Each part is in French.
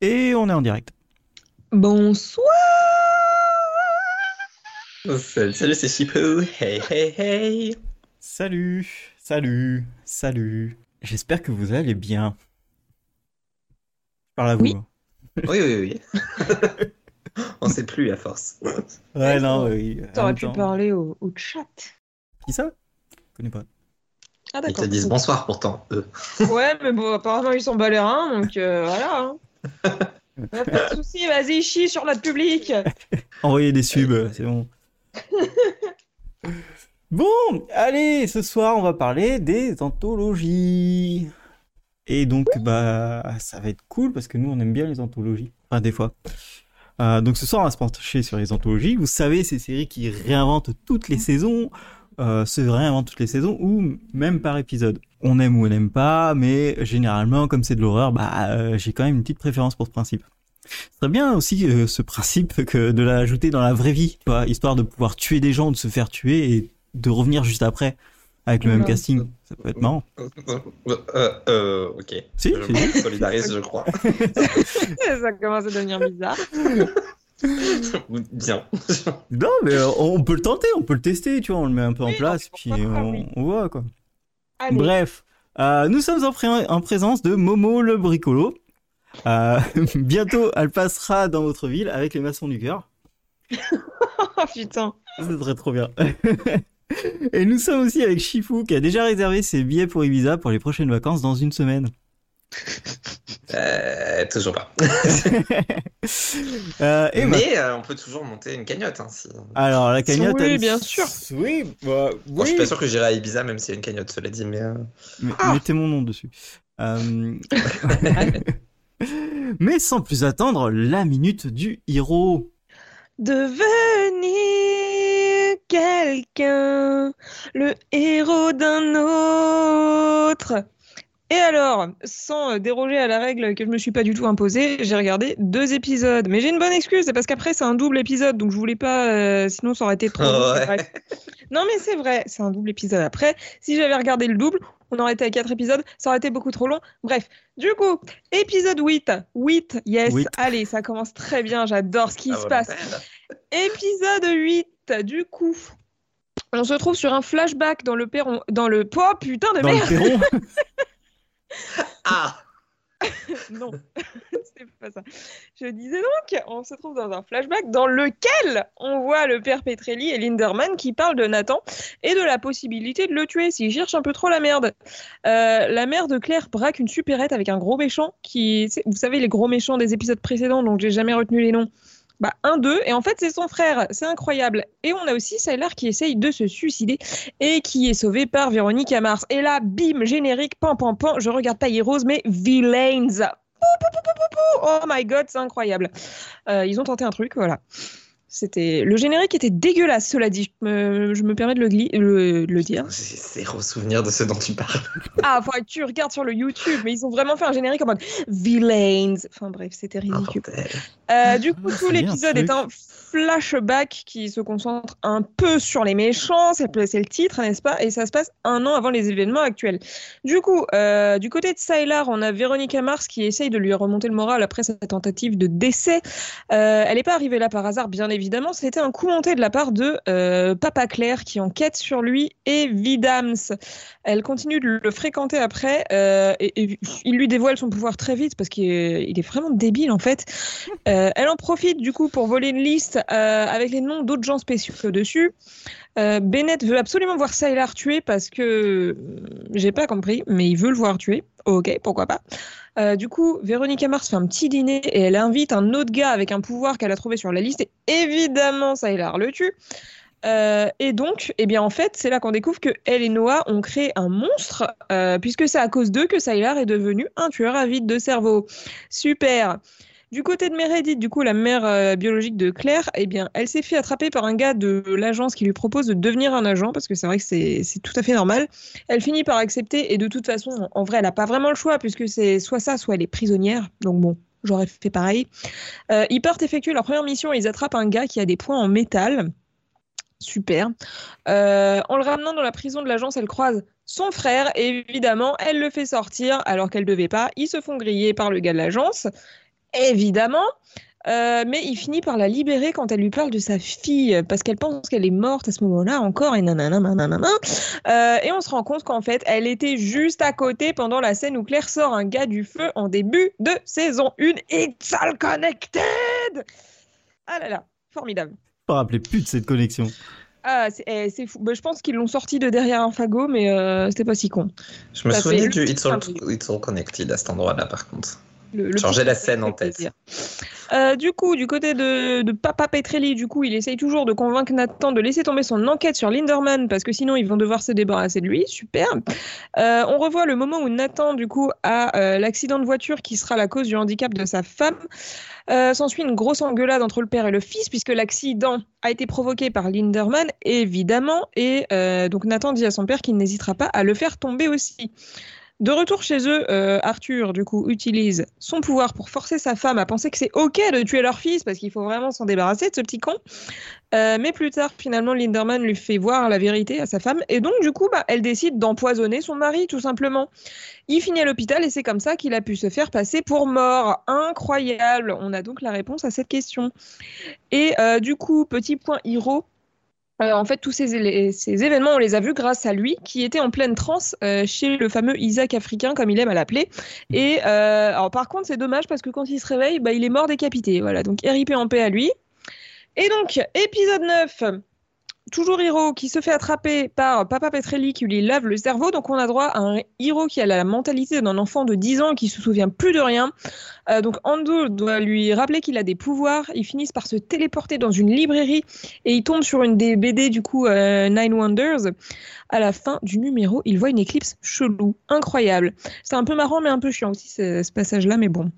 Et on est en direct. Bonsoir Salut, salut c'est Chipou. Hey, hey, hey. Salut, salut, salut. J'espère que vous allez bien. Je parle à vous. Oui. hein. Oui, oui, oui. On sait plus à force. Ouais, non, oui. T'aurais pu temps- parler au, au chat. Qui ça? Je connais pas. Ah Ils te disent bonsoir pourtant, eux. Ouais, mais bon, apparemment ils sont balérins, donc euh, voilà. Pas de soucis, vas-y, chie sur notre public. Envoyez des subs, c'est bon. bon, allez, ce soir, on va parler des anthologies. Et donc, bah, ça va être cool parce que nous, on aime bien les anthologies. Enfin, des fois. Euh, donc, ce soir, on va se pencher sur les anthologies. Vous savez, ces séries qui réinventent toutes les saisons, euh, se réinventent toutes les saisons ou même par épisode. On aime ou on n'aime pas, mais généralement, comme c'est de l'horreur, bah, euh, j'ai quand même une petite préférence pour ce principe. Ce serait bien aussi euh, ce principe que de l'ajouter dans la vraie vie, tu vois, histoire de pouvoir tuer des gens, de se faire tuer et de revenir juste après avec le même casting. Ça peut être marrant. Euh, euh, ok. Si, je si. solidarise, je crois. Ça commence à devenir bizarre. Bien. Non, mais euh, on peut le tenter, on peut le tester, tu vois, on le met un peu en place, puis on, oui. on voit quoi. Allez. Bref, euh, nous sommes en, pré- en présence de Momo le bricolo. Euh, bientôt, elle passera dans votre ville avec les maçons du cœur. Oh putain. Ça serait trop bien. Et nous sommes aussi avec Shifu qui a déjà réservé ses billets pour Ibiza pour les prochaines vacances dans une semaine. Euh, toujours pas. Euh, et Mais euh, on peut toujours monter une cagnotte. Hein, si... Alors la cagnotte. Oui, elle- bien sûr. Oui, bah, Bon, je suis oui. pas sûr que j'irai à Ibiza même s'il y a une cagnotte, cela dit. Mais euh, Mais- Ah. Mettez mon nom dessus. Euh, Mais sans plus attendre, la minute du héros. Devenir quelqu'un, le héros d'un autre. Et alors, sans euh, déroger à la règle que je me suis pas du tout imposée, j'ai regardé deux épisodes. Mais j'ai une bonne excuse, c'est parce qu'après c'est un double épisode, donc je voulais pas, euh, sinon ça aurait été trop. Ouais. vrai. Non mais c'est vrai, c'est un double épisode. Après, si j'avais regardé le double, on aurait été à quatre épisodes, ça aurait été beaucoup trop long. Bref, du coup, épisode 8. 8, yes, allez, ça commence très bien, j'adore ce qui à se passe. Épisode 8, du coup. On se trouve sur un flashback dans le perron. Dans le. Oh putain de Dans merde le perron. Ah Non, c'est pas ça. Je disais donc, on se trouve dans un flashback dans lequel on voit le père Petrelli et Linderman qui parlent de Nathan et de la possibilité de le tuer s'il cherche un peu trop la merde. Euh, la mère de Claire braque une supérette avec un gros méchant qui. Vous savez, les gros méchants des épisodes précédents, donc j'ai jamais retenu les noms. Bah, un d'eux, et en fait, c'est son frère. C'est incroyable. Et on a aussi Sylar qui essaye de se suicider et qui est sauvé par Véronique Mars. Et là, bim, générique, pan, pan, pan. Je regarde pas Heroes, mais Villains. Oh my god, c'est incroyable. Euh, ils ont tenté un truc, voilà. C'était le générique était dégueulasse, cela dit. Je me, je me permets de le, gli- le, le dire. J'ai zéro souvenir de ce dont tu parles. Ah, faudrait que tu regardes sur le YouTube, mais ils ont vraiment fait un générique en mode Villains. Enfin bref, c'était ridicule. Euh, du coup, Ah, tout l'épisode est flashback qui se concentre un peu sur les méchants, c'est le titre, n'est-ce pas? Et ça se passe un an avant les événements actuels. Du coup, euh, du côté de Sylar, on a Véronica Mars qui essaye de lui remonter le moral après sa tentative de décès. Euh, elle n'est pas arrivée là par hasard, bien évidemment. C'était un coup monté de la part de euh, Papa Claire qui enquête sur lui et Vidams. Elle continue de le fréquenter après et, il lui dévoile son pouvoir très vite parce qu'il est, est vraiment débile en fait. Elle en profite du coup pour voler une liste avec les noms d'autres gens spéciaux dessus. Euh, Bennett veut absolument voir Sylar tuer parce que euh, j'ai pas compris, mais il veut le voir tuer. Ok, pourquoi pas. Euh, du coup, Véronica Mars fait un petit dîner et elle invite un autre gars avec un pouvoir qu'elle a trouvé sur la liste et évidemment Sylar le tue. Euh, et donc, eh bien, en fait, c'est là qu'on découvre que elle et Noah ont créé un monstre, euh, puisque c'est à cause d'eux que Sylar est devenu un tueur avide de cerveau. Super. Du côté de Meredith, du coup, la mère euh, biologique de Claire, eh bien, elle s'est fait attraper par un gars de l'agence qui lui propose de devenir un agent, parce que c'est vrai que c'est tout à fait normal. Elle finit par accepter, et de toute façon, en vrai, elle n'a pas vraiment le choix, puisque c'est soit ça, soit elle est prisonnière. Donc bon, j'aurais fait pareil. Euh, ils partent effectuer leur première mission, et ils attrapent un gars qui a des points en métal. Super. Euh, en le ramenant dans la prison de l'agence, elle croise son frère. Et évidemment, elle le fait sortir alors qu'elle devait pas. Ils se font griller par le gars de l'agence. Évidemment. Euh, mais il finit par la libérer quand elle lui parle de sa fille, parce qu'elle pense qu'elle est morte à ce moment-là encore, et nanana, nanana. Euh, et on se rend compte qu'en fait, elle était juste à côté pendant la scène où Claire sort un gars du feu en début de saison 1. It's all connected Ah là là, formidable. Je me rappelais plus de cette connexion. Ah, c'est eh, c'est fou. Bah, je pense qu'ils l'ont sorti de derrière un fagot, mais euh, c'était pas si con. Je me souviens du It's All. It's All Connected à cet endroit-là, par contre. Le- le Genre, j'ai la scène en tête. Euh, du coup, du côté de, de Papa Petrelli, du coup, il essaye toujours de convaincre Nathan de laisser tomber son enquête sur Linderman parce que sinon ils vont devoir se débarrasser de lui. Super. Euh, on revoit le moment où Nathan, du coup, a euh, l'accident de voiture qui sera la cause du handicap de sa femme. S'ensuit une grosse engueulade entre le père et le fils puisque l'accident a été provoqué par Linderman, évidemment. Et donc Nathan dit à son père qu'il n'hésitera pas à le faire tomber aussi. De retour chez eux, euh, Arthur, du coup, utilise son pouvoir pour forcer sa femme à penser que c'est OK de tuer leur fils parce qu'il faut vraiment s'en débarrasser de ce petit con. Euh, mais plus tard, finalement, Linderman lui fait voir la vérité à sa femme et donc, du coup, bah, elle décide d'empoisonner son mari, tout simplement. Il finit à l'hôpital et c'est comme ça qu'il a pu se faire passer pour mort. Incroyable. On a donc la réponse à cette question. Et euh, du coup, petit point Hiro. Euh, en fait, tous ces, ces événements, on les a vus grâce à lui, qui était en pleine transe euh, chez le fameux Isaac africain, comme il aime à l'appeler. Et euh, alors, par contre, c'est dommage parce que quand il se réveille, bah, il est mort décapité. Voilà, donc RIP en paix à lui. Et donc, épisode 9. Toujours Hiro qui se fait attraper par Papa Petrelli qui lui lave le cerveau. Donc, on a droit à un Hiro qui a la mentalité d'un enfant de 10 ans qui se souvient plus de rien. Euh, donc, Ando doit lui rappeler qu'il a des pouvoirs. Ils finissent par se téléporter dans une librairie et il tombe sur une des BD du coup euh, Nine Wonders. À la fin du numéro, il voit une éclipse chelou, incroyable. C'est un peu marrant mais un peu chiant aussi ce, ce passage-là, mais bon.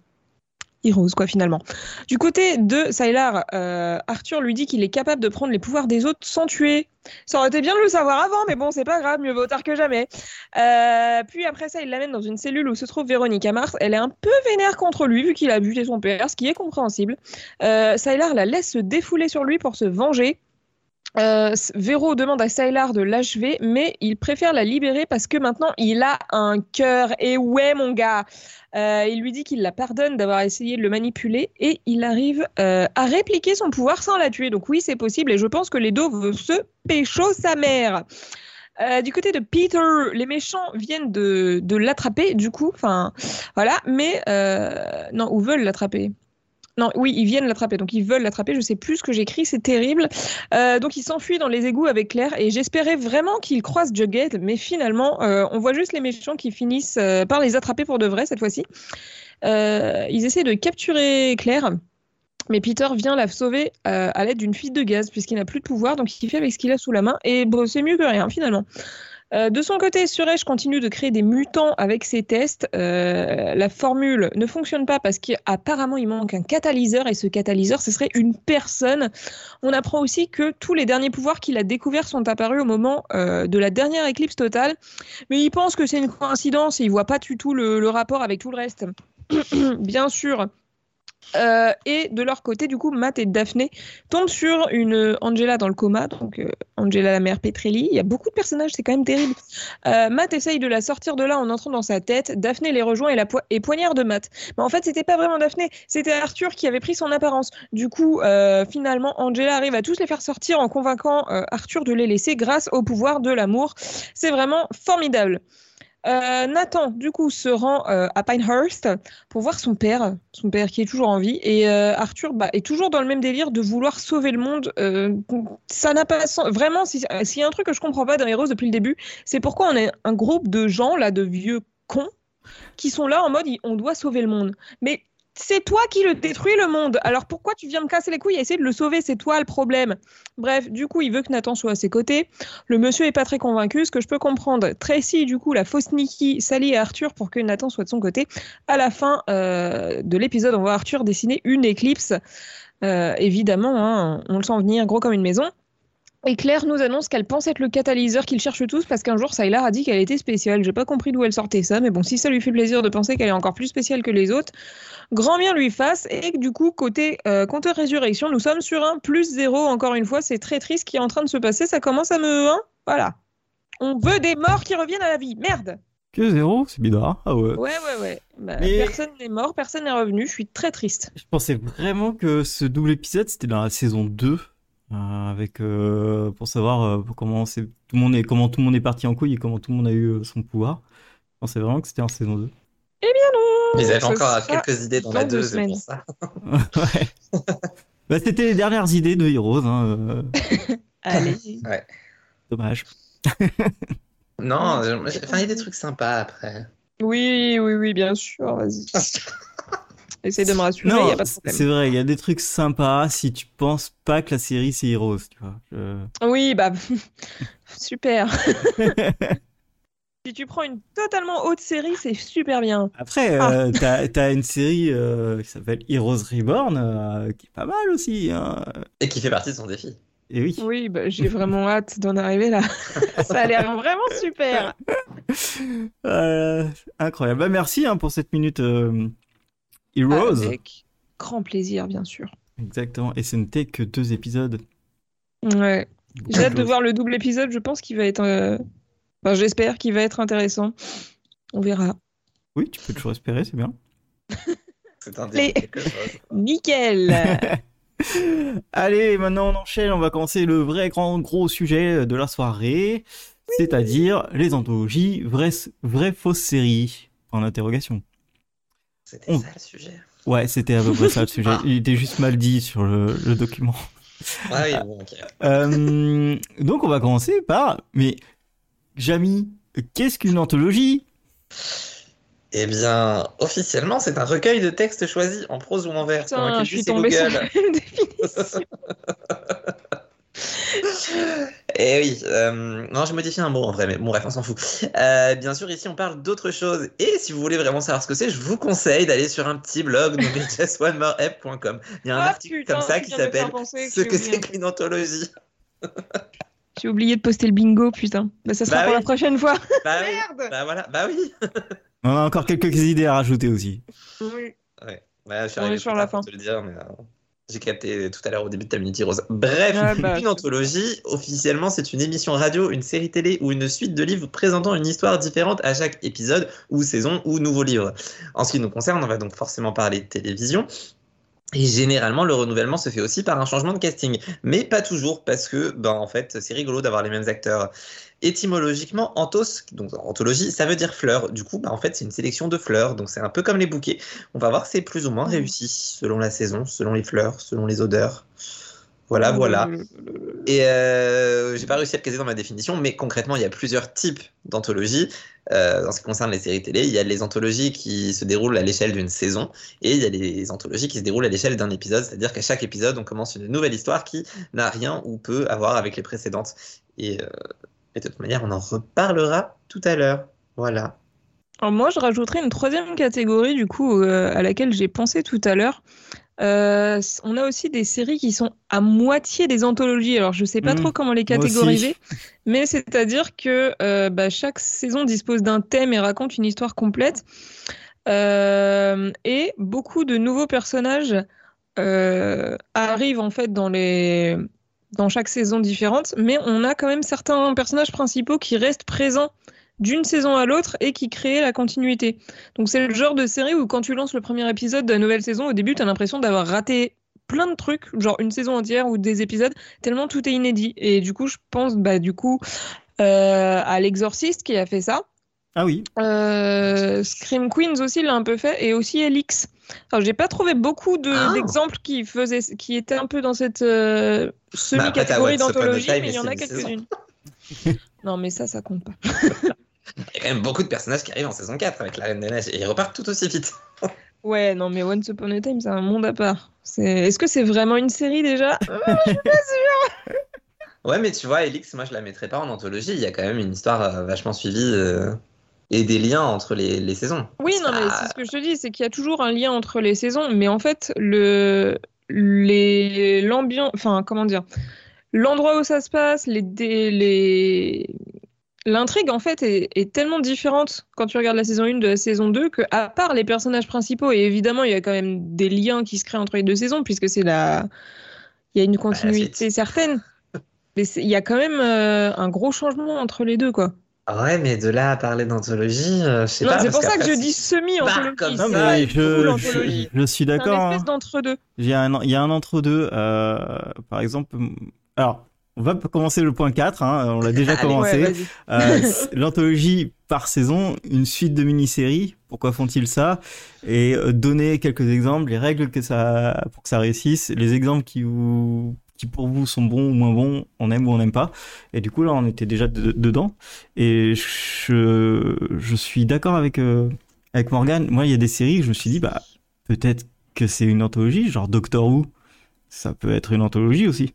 Heroes, quoi, finalement. Du côté de Sylar, euh, Arthur lui dit qu'il est capable de prendre les pouvoirs des autres sans tuer. Ça aurait été bien de le savoir avant, mais bon, c'est pas grave, mieux vaut tard que jamais. Euh, puis après ça, il l'amène dans une cellule où se trouve Véronica Mars. Elle est un peu vénère contre lui, vu qu'il a buté son père, ce qui est compréhensible. Euh, la laisse se défouler sur lui pour se venger. Euh, Véro demande à Sylar de l'achever, mais il préfère la libérer parce que maintenant il a un cœur. Et ouais, mon gars, Euh, il lui dit qu'il la pardonne d'avoir essayé de le manipuler et il arrive euh, à répliquer son pouvoir sans la tuer. Donc oui, c'est possible et je pense que les deux veulent se pécho sa mère. Euh, du côté de Peter, les méchants viennent de, l'attraper, du coup, enfin, voilà, mais non, ou veulent l'attraper. Non, oui, ils viennent l'attraper, donc ils veulent l'attraper. Je sais plus ce que j'écris, c'est terrible. Euh, donc il s'enfuit dans les égouts avec Claire et j'espérais vraiment qu'il croise Jughead, mais finalement, euh, on voit juste les méchants qui finissent euh, par les attraper pour de vrai cette fois-ci. Ils essaient de capturer Claire. Mais Peter vient la sauver à l'aide d'une fuite de gaz puisqu'il n'a plus de pouvoir, donc il fait avec ce qu'il a sous la main et bon, c'est mieux que rien finalement. Euh, de son côté, Suresh continue de créer des mutants avec ses tests. Euh, la formule ne fonctionne pas parce qu'apparemment il manque un catalyseur et ce catalyseur, ce serait une personne. On apprend aussi que tous les derniers pouvoirs qu'il a découverts sont apparus au moment euh, de la dernière éclipse totale, mais il pense que c'est une coïncidence et il voit pas du tout le, le rapport avec tout le reste. Bien sûr. Euh, et de leur côté, du coup, Matt et Daphné tombent sur une Angela dans le coma, donc euh, Angela la mère Petrelli. Il y a beaucoup de personnages, c'est quand même terrible. Euh, Matt essaye de la sortir de là en entrant dans sa tête. Daphné les rejoint et, la po- et poignarde Matt. Mais en fait, c'était pas vraiment Daphné, c'était Arthur qui avait pris son apparence. Du coup, euh, finalement, Angela arrive à tous les faire sortir en convainquant euh, Arthur de les laisser grâce au pouvoir de l'amour. C'est vraiment formidable. Euh, Nathan, du coup, se rend euh, à Pinehurst pour voir son père, son père qui est toujours en vie, et euh, Arthur bah, est toujours dans le même délire de vouloir sauver le monde. Ça n'a pas sens. Vraiment, si- s'il y a un truc que je comprends pas dans Heroes depuis le début, c'est pourquoi on est un groupe de gens là, de vieux cons, qui sont là en mode on doit sauver le monde. Mais c'est toi qui le détruis le monde. Alors pourquoi tu viens me casser les couilles et essayer de le sauver? C'est toi le problème. Bref, du coup, il veut que Nathan soit à ses côtés. Le monsieur est pas très convaincu, ce que je peux comprendre. Tracy, du coup, la fausse Nikki, s'allie à Arthur pour que Nathan soit de son côté. À la fin euh, de l'épisode, on voit Arthur dessiner une éclipse. Euh, évidemment, hein, on le sent venir gros comme une maison. Et Claire nous annonce qu'elle pense être le catalyseur qu'ils cherchent tous parce qu'un jour Sylar a dit qu'elle était spéciale. J'ai pas compris d'où elle sortait ça, mais bon, si ça lui fait plaisir de penser qu'elle est encore plus spéciale que les autres, grand bien lui fasse. Et du coup, côté euh, compteur résurrection, nous sommes sur un plus zéro. Encore une fois, c'est très triste ce qui est en train de se passer. Ça commence à me. hein voilà. On veut des morts qui reviennent à la vie. Merde! Que zéro, c'est bizarre. Ah ouais. Ouais, ouais, ouais. Bah, Mais- Personne n'est mort, personne n'est revenu. Je suis très triste. Je pensais vraiment que ce double épisode c'était dans la saison 2 euh, avec euh, pour savoir euh, comment c'est tout le monde est comment tout le monde est parti en couille et comment tout le monde a eu euh, son pouvoir. Je pensais vraiment que c'était en saison 2. Mais ils avaient encore quelques idées dans dans la deux 2, c'est pour ça. ouais. Bah, c'était les dernières idées de Heroes, hein, euh, Allez. dommage. Non, euh, j'ai- enfin, il y a des trucs sympas après. Oui, oui, oui, bien sûr, vas-y. Essaye de me rassurer, il Non, n'y a pas de c'est vrai, il y a des trucs sympas si tu penses pas que la série c'est Heroes, tu vois. Je- Oui, bah, super. si tu prends une totalement haute série, c'est super bien. Après, Ah. euh, t'as, t'as une série euh, qui s'appelle Heroes Reborn, euh, qui est pas mal aussi. Hein. Et qui fait partie de son défi. Et oui. Oui, bah, j'ai vraiment hâte d'en arriver là. Ça a l'air vraiment super. Euh, incroyable. Bah, merci hein, pour cette minute euh, Heroes. Avec grand plaisir, bien sûr. Exactement. Et ce n'était que deux épisodes. Ouais. J'ai hâte de Chose. voir le double épisode. Je pense qu'il va être. euh, Enfin, j'espère qu'il va être intéressant. On verra. Oui, tu peux toujours espérer, c'est bien. C'est un Les- défi quelque chose. Nickel. Allez, maintenant on enchaîne. On va commencer le vrai grand gros sujet de la soirée, c'est-à-dire les anthologies vraies, vraies fausses séries. En interrogation. C'était On- ça le sujet. Ouais, c'était à peu près ça le sujet. Ah. Il était juste mal dit sur le, le document. Ah oui, bon, ok. Euh, donc on va commencer par, mais Jamy, qu'est-ce qu'une anthologie? Eh bien, officiellement, c'est un recueil de textes choisis en prose ou en vers. Putain, je suis tombée sur la même définition. Eh oui, euh, non, je modifie un mot en vrai, mais bon, bref, on s'en fout. Euh, bien sûr, ici, on parle d'autre chose. Et si vous voulez vraiment savoir ce que c'est, je vous conseille d'aller sur un petit blog, donc justonemoreapp.com. Il y a un Ah, article putain, comme ça qui s'appelle Ce que c'est qu'une anthologie. J'ai oublié de poster le bingo, putain. Bah, ça sera Bah pour oui. la prochaine fois. Bah oui, Merde. bah voilà, bah oui. On a encore quelques idées à rajouter aussi. Oui. Ouais, bah, je suis On arrivé est sur la fin. te le dire, mais euh, j'ai capté tout à l'heure au début de ta minute rose. Bref, Ah, bah, une anthologie, officiellement, c'est une émission radio, une série télé ou une suite de livres présentant une histoire différente à chaque épisode ou saison ou nouveau livre. En ce qui nous concerne, on va donc forcément parler de télévision. Et généralement, le renouvellement se fait aussi par un changement de casting. Mais pas toujours, parce que, ben, en fait, c'est rigolo d'avoir les mêmes acteurs. Étymologiquement, anthos, donc anthologie, ça veut dire fleur. Du coup, bah, en fait, c'est une sélection de fleurs. Donc, c'est un peu comme les bouquets. On va voir, c'est plus ou moins Mhm. réussi, selon la saison, selon les fleurs, selon les odeurs. Voilà, voilà. Et euh, j'ai pas réussi à le caser dans ma définition, mais concrètement, il y a plusieurs types d'anthologies. Euh, en ce qui concerne les séries télé, il y a les anthologies qui se déroulent à l'échelle d'une saison, et il y a les anthologies qui se déroulent à l'échelle d'un épisode, c'est-à-dire qu'à chaque épisode, on commence une nouvelle histoire qui n'a rien ou peu à voir avec les précédentes. Et, euh, de toute manière, on en reparlera tout à l'heure. Voilà. Alors moi, je rajouterais une troisième catégorie, du coup, euh, à laquelle j'ai pensé tout à l'heure. Euh, on a aussi des séries qui sont à moitié des anthologies. Alors, je sais pas Mmh, trop comment les catégoriser, mais c'est-à-dire que euh, bah, chaque saison dispose d'un thème et raconte une histoire complète. Euh, et beaucoup de nouveaux personnages euh, arrivent en fait dans les dans chaque saison différente, mais on a quand même certains personnages principaux qui restent présents d'une saison à l'autre et qui créent la continuité. Donc c'est le genre de série où quand tu lances le premier épisode de la nouvelle saison, au début, tu as l'impression d'avoir raté plein de trucs, genre une saison entière ou des épisodes, tellement tout est inédit. Et du coup, je pense bah, du coup euh, à l'Exorciste qui a fait ça. Ah oui. Euh, Scream Queens aussi l'a un peu fait et aussi Elix. Alors j'ai pas trouvé beaucoup de- Ah. d'exemples qui faisaient qui étaient un peu dans cette euh, Bah, semi-catégorie d'anthologie, mais il y en a une quelques-unes. non mais ça ça compte pas. Il y a quand même beaucoup de personnages qui arrivent en saison 4 avec la Reine des Neiges, et ils repartent tout aussi vite. Ouais non mais Once Upon a Time c'est un monde à part. C'est est-ce que c'est vraiment une série déjà? Ouais, mais tu vois, Elix, moi je la mettrais pas en anthologie. Il y a quand même une histoire euh, vachement suivie euh, et des liens entre les, les saisons. Oui, non, mais c'est ce que je te dis, c'est qu'il y a toujours un lien entre les saisons, mais en fait, le, les, l'ambiance, enfin, comment dire, l'endroit où ça se passe, les, les, l'intrigue, en fait, est, est tellement différente quand tu regardes la saison 1 de la saison 2 que, à part les personnages principaux, et évidemment, il y a quand même des liens qui se créent entre les deux saisons, puisque c'est la, il y a une continuité certaine, mais il y a quand même euh, un gros changement entre les deux, quoi. Ouais, mais de là à parler d'anthologie, euh, je sais pas. c'est pour ça que je dis comme semi-anthologie. Non, mais full je, anthologie. je, je suis d'accord. hein. espèce d'entre-deux. Il y a un, il y a un entre-deux. euh, par exemple, alors, on va commencer le point 4. Hein, on l'a déjà Allez. commencé. Ouais. Euh, L'anthologie par saison, une suite de mini-séries. Pourquoi font-ils ça? Et euh, donner quelques exemples, les règles que ça, pour que ça réussisse, les exemples qui vous, qui pour vous sont bons ou moins bons, on aime ou on n'aime pas. Et du coup là, on était déjà de- dedans. Et je, je suis d'accord avec euh, avec Morgan. Moi, il y a des séries, je me suis dit bah peut-être que c'est une anthologie, genre Doctor Who. Ça peut être une anthologie aussi.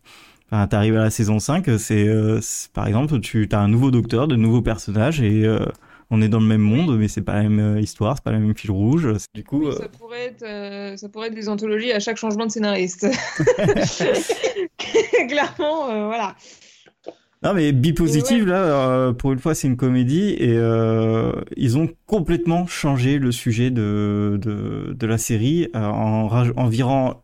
Enfin, t'arrives à la saison 5, c'est, euh, c'est- par exemple, tu as un nouveau docteur, de nouveaux personnages et euh, on est dans le même monde, mais c'est pas la même histoire, c'est pas la même fil rouge. Du coup, ça, pourrait être, euh, ça pourrait être des anthologies à chaque changement de scénariste. Clairement, euh, voilà. non mais Bipositive là, euh, pour une fois, c'est une comédie et euh, ils ont complètement changé le sujet de de, de la série euh, en, en virant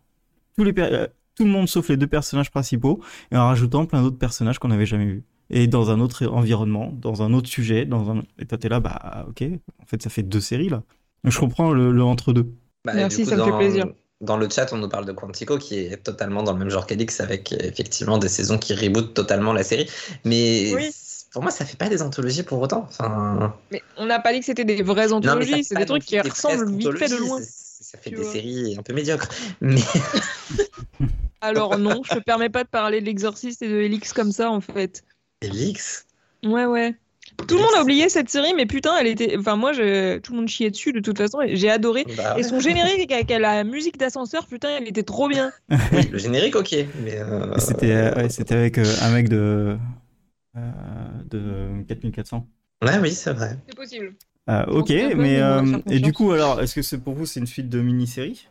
tous les per- tout le monde sauf les deux personnages principaux et en rajoutant plein d'autres personnages qu'on n'avait jamais vus. Et dans un autre environnement, dans un autre sujet, dans un... Et toi, t'es là, bah, ok. En fait, ça fait deux séries, là. Je comprends le, le entre-deux. Bah, Merci, coup, ça me fait plaisir. Dans le chat, on nous parle de Quantico, qui est totalement dans le même genre qu'Elix, avec effectivement des saisons qui rebootent totalement la série. Mais Oui. pour moi, ça fait pas des anthologies pour autant. Enfin, Mais on n'a pas dit que c'était des vraies anthologies, c'est des trucs qui des ressemblent vite fait de loin. Ça fait Tu des vois. séries un peu médiocres. Mais Alors non, je te permets pas de parler de l'exorciste et de Helix comme ça en fait. Elix, Ouais, ouais. Tout le monde a oublié cette série, mais putain, elle était. Enfin, moi, je... tout le monde chiait dessus de toute façon, et j'ai adoré. bah, Et son générique avec la musique d'ascenseur, putain, elle était trop bien. oui, le générique, ok. Euh, C'était euh, ouais, c'était avec euh, un mec de, euh, de 4400. Ouais, oui, c'est vrai. C'est possible. Euh, ok, mais euh, et du coup, alors, est-ce que c'est pour vous, c'est une suite de mini-séries?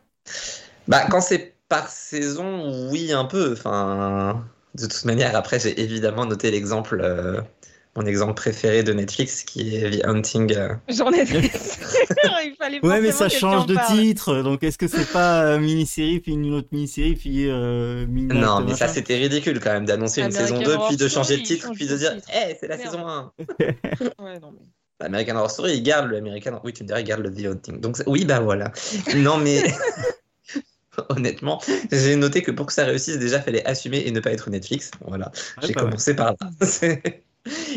Bah, quand c'est par saison, oui, un peu. Enfin, de toute manière, après, j'ai évidemment noté l'exemple, euh, mon exemple préféré de Netflix, qui est The Hunting. euh. J'en ai fait. Il fallait Ouais, mais ça change de parle. titre, donc est-ce que c'est pas euh, mini-série, puis une autre mini-série, puis euh, mini Non, mais ça, c'était ridicule quand même d'annoncer une American saison 2, Horror puis de Story, changer de titre, puis de dire, hé, c'est la Merde. saison 1. Ouais, non, mais... American Horror Story, il garde le American. Oui, tu me dirais, il garde le The Hunting. Donc, oui, bah voilà. Non, mais honnêtement, j'ai noté que pour que ça réussisse, déjà, fallait assumer et ne pas être Netflix. Voilà. Ouais, J'ai commencé par là.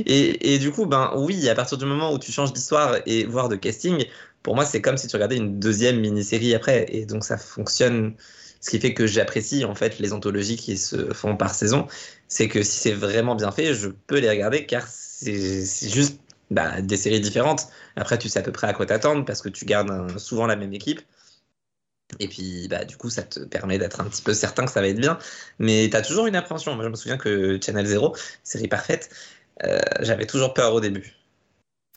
Et, du coup, ben oui, à partir du moment où tu changes d'histoire et voire de casting, pour moi, c'est comme si tu regardais une deuxième mini-série après. Et donc, ça fonctionne. Ce qui fait que j'apprécie en fait les anthologies qui se font par saison, c'est que si c'est vraiment bien fait, je peux les regarder car c'est juste bah, des séries différentes. Après, tu sais à peu près à quoi t'attendre parce que tu gardes souvent la même équipe. Et puis, bah, du coup, ça te permet d'être un petit peu certain que ça va être bien. Mais tu as toujours une appréhension. Moi, je me souviens que Channel Zero, série parfaite, j'avais toujours peur au début.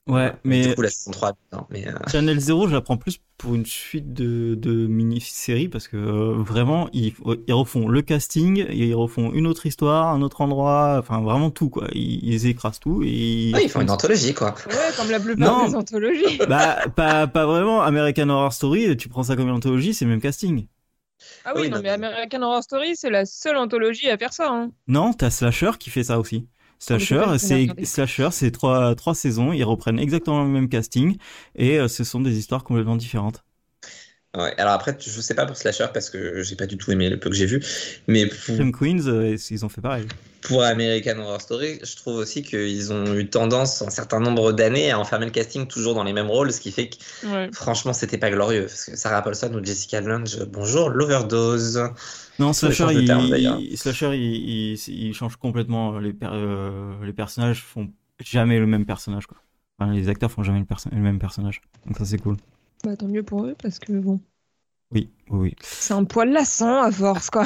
Ouais, mais Du coup, la saison 3, non, mais, euh, Channel Zero, je la prends plus pour une suite de, de mini-séries parce que euh, vraiment, ils, ils refont le casting, ils refont une autre histoire, un autre endroit, enfin vraiment tout quoi. Ils, ils écrasent tout et ils, ouais, ils font une anthologie, quoi. Ouais, comme la plupart Non. des anthologies. Bah, pas, pas vraiment. American Horror Story, tu prends ça comme une anthologie, c'est le même casting. Ah oui, Oui, non, mais- American Horror Story, c'est la seule anthologie à faire ça. Hein. Non, t'as Slasher qui fait ça aussi. Slasher, c'est. Slasher, c'est trois trois saisons, ils reprennent exactement le même casting et euh, ce sont des histoires complètement différentes. Ouais, alors après, je sais pas pour Slasher parce que j'ai pas du tout aimé le peu que j'ai vu. Mais pour, Scream Queens, euh, ils ont fait pareil. pour American Horror Story, je trouve aussi qu'ils ont eu tendance, un certain nombre d'années, à enfermer le casting toujours dans les mêmes rôles, ce qui fait que Ouais. franchement, c'était pas glorieux. Parce que Sarah Paulson ou Jessica Lange, bonjour, l'overdose. Non, Slasher, il, terme, il- Slasher, il, il, il change complètement les per- euh, les personnages font jamais le même personnage quoi. Enfin, les acteurs font jamais le, perso- le même personnage. Donc ça c'est cool. Bah, tant mieux pour eux, parce que bon, Oui, oui. c'est un poil lassant à force, quoi.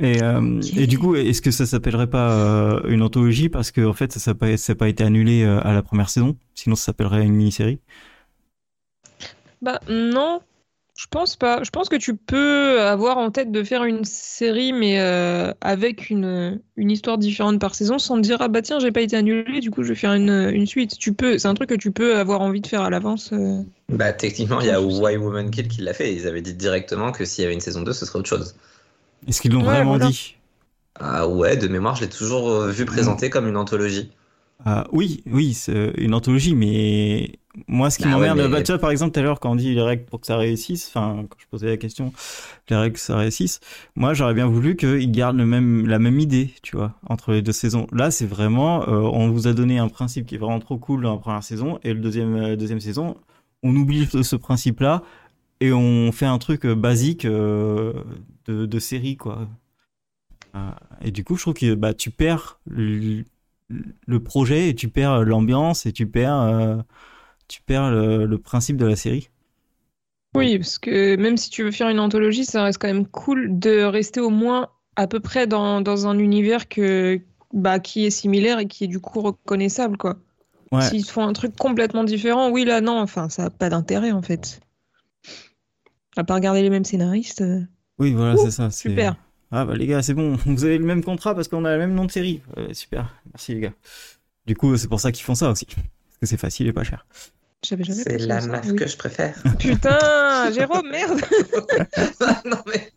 Et, euh, et du coup, est-ce que ça s'appellerait pas euh, une anthologie? Parce que en fait ça n'a pas, ça a pas été annulé euh, à la première saison, sinon ça s'appellerait une mini-série. Bah, non, je pense pas. Je pense que tu peux avoir en tête de faire une série, mais euh, avec une, une histoire différente par saison, sans te dire, ah bah tiens, j'ai pas été annulé, du coup, je vais faire une, une suite. Tu peux, c'est un truc que tu peux avoir envie de faire à l'avance. euh. Bah, techniquement, il y a Why Woman Kill qui l'a fait. Ils avaient dit directement que s'il y avait une saison 2, ce serait autre chose. Est-ce qu'ils l'ont Ouais, vraiment voilà. dit? Ah ouais, de mémoire, je l'ai toujours euh, vu présenté comme une anthologie. Euh, oui, oui, c'est une anthologie, mais moi, ce qui Bah ouais, m'emmerde, mais- bah, tu vois, par exemple, tout à l'heure, quand on dit les règles pour que ça réussisse, enfin, quand je posais la question, les règles que ça réussisse, moi, j'aurais bien voulu qu'ils gardent le même, la même idée, tu vois, entre les deux saisons. Là, c'est vraiment, euh, on vous a donné un principe qui est vraiment trop cool dans la première saison, et le deuxième, euh, deuxième saison, on oublie ce, principe-là, et on fait un truc basique de, de série, quoi. Et du coup, je trouve que bah, tu perds le, projet et tu perds l'ambiance et tu perds, euh, tu perds le, le principe de la série. Oui, parce que même si tu veux faire une anthologie, ça reste quand même cool de rester au moins à peu près dans, dans un univers que, bah, qui est similaire et qui est du coup reconnaissable, quoi. Ouais. S'ils font un truc complètement différent, oui, là, non, enfin, ça n'a pas d'intérêt, en fait. À part regarder les mêmes scénaristes. euh, Oui, voilà, c'est ça. super. Ah bah les gars, c'est bon, vous avez le même contrat parce qu'on a le même nom de série. Euh, super, merci les gars. Du coup, c'est pour ça qu'ils font ça aussi. Parce que c'est facile et pas cher. C'est la oui. que je préfère. Putain, Jérôme, merde non mais,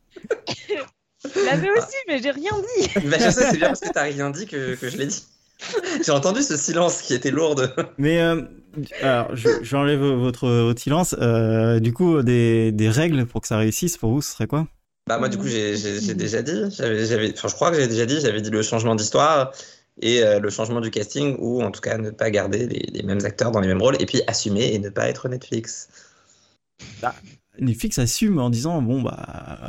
Je l'avais aussi, mais j'ai rien dit bah, je sais, c'est bien parce que t'as rien dit que, que je l'ai dit. J'ai entendu ce silence qui était lourd. de- Mais euh, alors, je- j'enlève votre, votre silence. Euh, du coup, des, des règles pour que ça réussisse pour vous, ce serait quoi? Bah moi du coup j'ai j'ai- déjà dit, j'avais, j'avais, enfin je crois que j'ai déjà dit, j'avais dit le changement d'histoire et euh, le changement du casting ou en tout cas ne pas garder les, les mêmes acteurs dans les mêmes rôles et puis assumer et ne pas être Netflix. Netflix assume en disant bon bah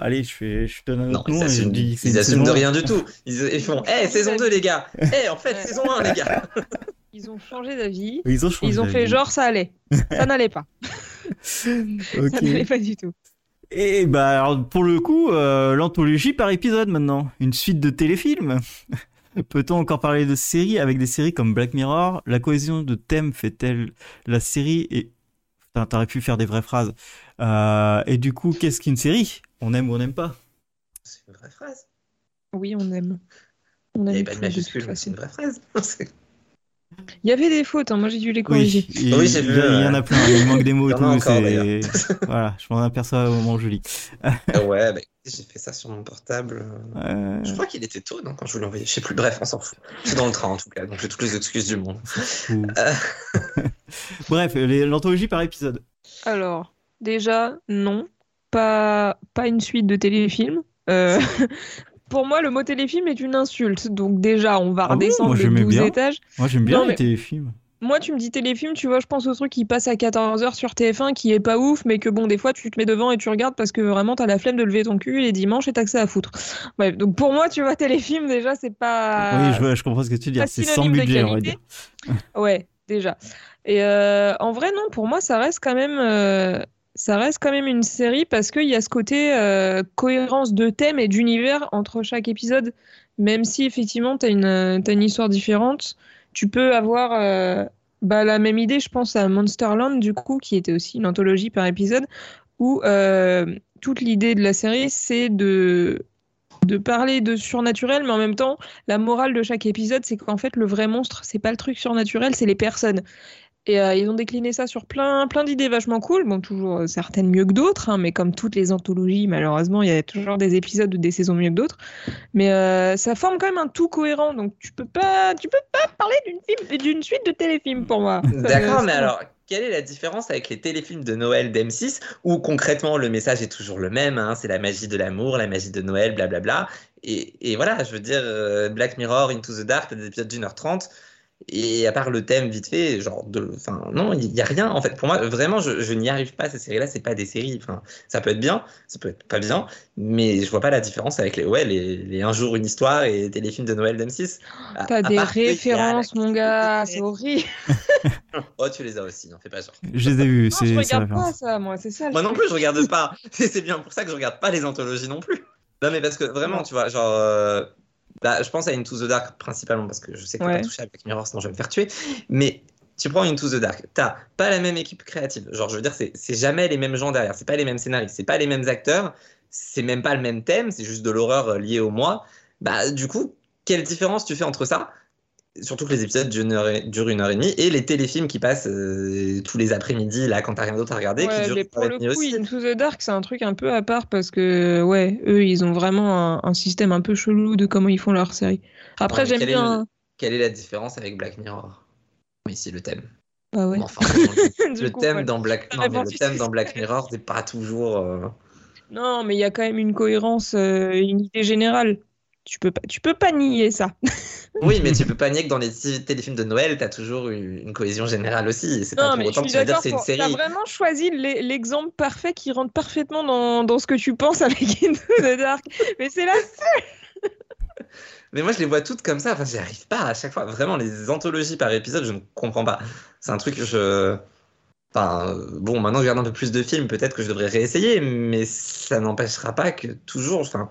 allez, je fais, je te donne un autre ils nom assument, ils assument de rien du tout. Ils, ils font, hé saison 2 les gars, hé en fait Ouais. saison 1 les gars. Ils ont changé d'avis. Ils ont changé. Ils ont fait genre ça allait. Ça n'allait pas. Ça n'allait pas du tout. Et bah alors pour le coup, euh, l'anthologie par épisode maintenant, une suite de téléfilms. Peut-on encore parler de séries avec des séries comme Black Mirror? La cohésion de thèmes fait-elle la série? Et Putain, t'aurais pu faire des vraies phrases. Euh, et du coup, qu'est-ce qu'une série? On aime ou on n'aime pas? C'est une vraie phrase. Oui, on aime. On Il n'y aime de tout, majuscule, c'est une vraie phrase. Il y avait des fautes, hein, moi j'ai dû les corriger. il, Oui, il- y en a plein. Il manque des mots et tout. encore, voilà, je m'en aperçois au moment où je lis. Ouais, bah, j'ai fait ça sur mon portable. Euh, Je crois qu'il était tôt non, quand je vous l'ai envoyé. Je sais plus, bref, on s'en fout. C'est dans le train en tout cas, donc j'ai toutes les excuses du monde. Euh. Bref, l'anthologie par épisode. Alors, déjà, non. Pas, pas une suite de téléfilms. Euh, pour moi, le mot téléfilm est une insulte. Donc déjà, on va Ah redescendre Moi, de j'aimais 12 bien. étages. Moi, j'aime bien Non, les mais- téléfilms. Moi, tu me dis téléfilm, tu vois, je pense au truc qui passe à 14h sur TF1, qui est pas ouf, mais que bon, des fois, tu te mets devant et tu regardes parce que vraiment, t'as la flemme de lever ton cul les dimanches et t'as que ça à foutre. Bref, donc pour moi, tu vois, téléfilm, déjà, c'est pas... oui, je, vois- je comprends ce que tu dis. C'est sans budget, on va dire. Ouais, déjà. Et euh, en vrai, non, pour moi, ça reste quand même, euh, ça reste quand même une série parce qu'il y a ce côté euh, cohérence de thème et d'univers entre chaque épisode. Même si effectivement, tu as une, t'as une histoire différente, tu peux avoir euh, bah, la même idée, je pense à Monsterland, du coup, qui était aussi une anthologie par épisode, où euh, toute l'idée de la série, c'est de de parler de surnaturel, mais en même temps, la morale de chaque épisode, c'est qu'en fait, le vrai monstre, c'est pas le truc surnaturel, c'est les personnes. Et euh, ils ont décliné ça sur plein, plein d'idées vachement cool. Bon, toujours euh, certaines mieux que d'autres, hein, mais comme toutes les anthologies, malheureusement, il y a toujours des épisodes ou des saisons mieux que d'autres. Mais euh, ça forme quand même un tout cohérent, donc tu peux pas, tu peux pas parler d'une suite de téléfilms pour moi. D'accord, mais alors, quelle est la différence avec les téléfilms de Noël d'M6 où concrètement le message est toujours le même, hein, c'est la magie de l'amour, la magie de Noël, blablabla. Et, et voilà, je veux dire, Black Mirror, Into the Dark, des épisodes d'une heure trente. Et à part le thème vite fait, genre de, enfin non, il y a rien en fait. Pour moi, vraiment, je, je n'y arrive pas. Ces séries-là, c'est pas des séries. Enfin, ça peut être bien, ça peut être pas bien, mais je vois pas la différence avec les, ouais, les, les un jour une histoire et téléfilms de Noël d'M6. À- T'as des a références, mon gars, c'est horrible. Oh, tu les as aussi, n'en fais pas genre. Je les ai vus, Non, je regarde pas ça, moi, c'est ça. Moi non plus, je regarde pas. C'est bien pour ça que je regarde pas les anthologies non plus. Non, mais parce que vraiment, tu vois, genre. euh, bah, je pense à Into the Dark principalement parce que je sais qu'on Ouais. va toucher à Black Mirror sinon je vais me faire tuer. Mais tu prends Into the Dark, t'as pas la même équipe créative. Genre, je veux dire, c'est jamais les mêmes gens derrière. C'est pas les mêmes scénaristes, c'est pas les mêmes acteurs, c'est même pas le même thème, c'est juste de l'horreur euh, liée au mois. Bah, du coup, quelle différence tu fais entre ça Surtout que les épisodes durent une heure et, durent demie et les téléfilms qui passent euh, tous les après-midi là quand t'as rien d'autre à regarder qui Ouais, durent mais une pour le coup, aussi. Into the Dark, c'est un truc un peu à part parce que, ouais, eux, ils ont vraiment un, un système un peu chelou de comment ils font leur série. Après, Ouais, j'aime quel bien. le- Quelle est la différence avec Black Mirror? Oui, c'est le thème. Bah ouais. Enfin, le, coup, thème dans Black, La non, mais le thème dans. Black Mirror, c'est pas toujours. euh, Non, mais il y a quand même une cohérence, euh, une idée générale. Tu peux pas, tu peux pas nier ça. Oui, mais tu peux pas nier que dans les téléfilms de Noël, t'as toujours une une cohésion générale aussi. C'est pas Non, pour autant que tu vas dire c'est une série. vraiment choisi l'e- l'exemple parfait qui rentre parfaitement dans, dans ce que tu penses avec Into the Dark. Mais c'est là. Mais moi, je les vois toutes comme ça. Enfin, j'y arrive pas à chaque fois. Vraiment, les anthologies par épisode, je ne comprends pas. C'est un truc que je. Enfin, bon, maintenant que je regarde un peu plus de films, peut-être que je devrais réessayer, mais ça n'empêchera pas que toujours. Enfin,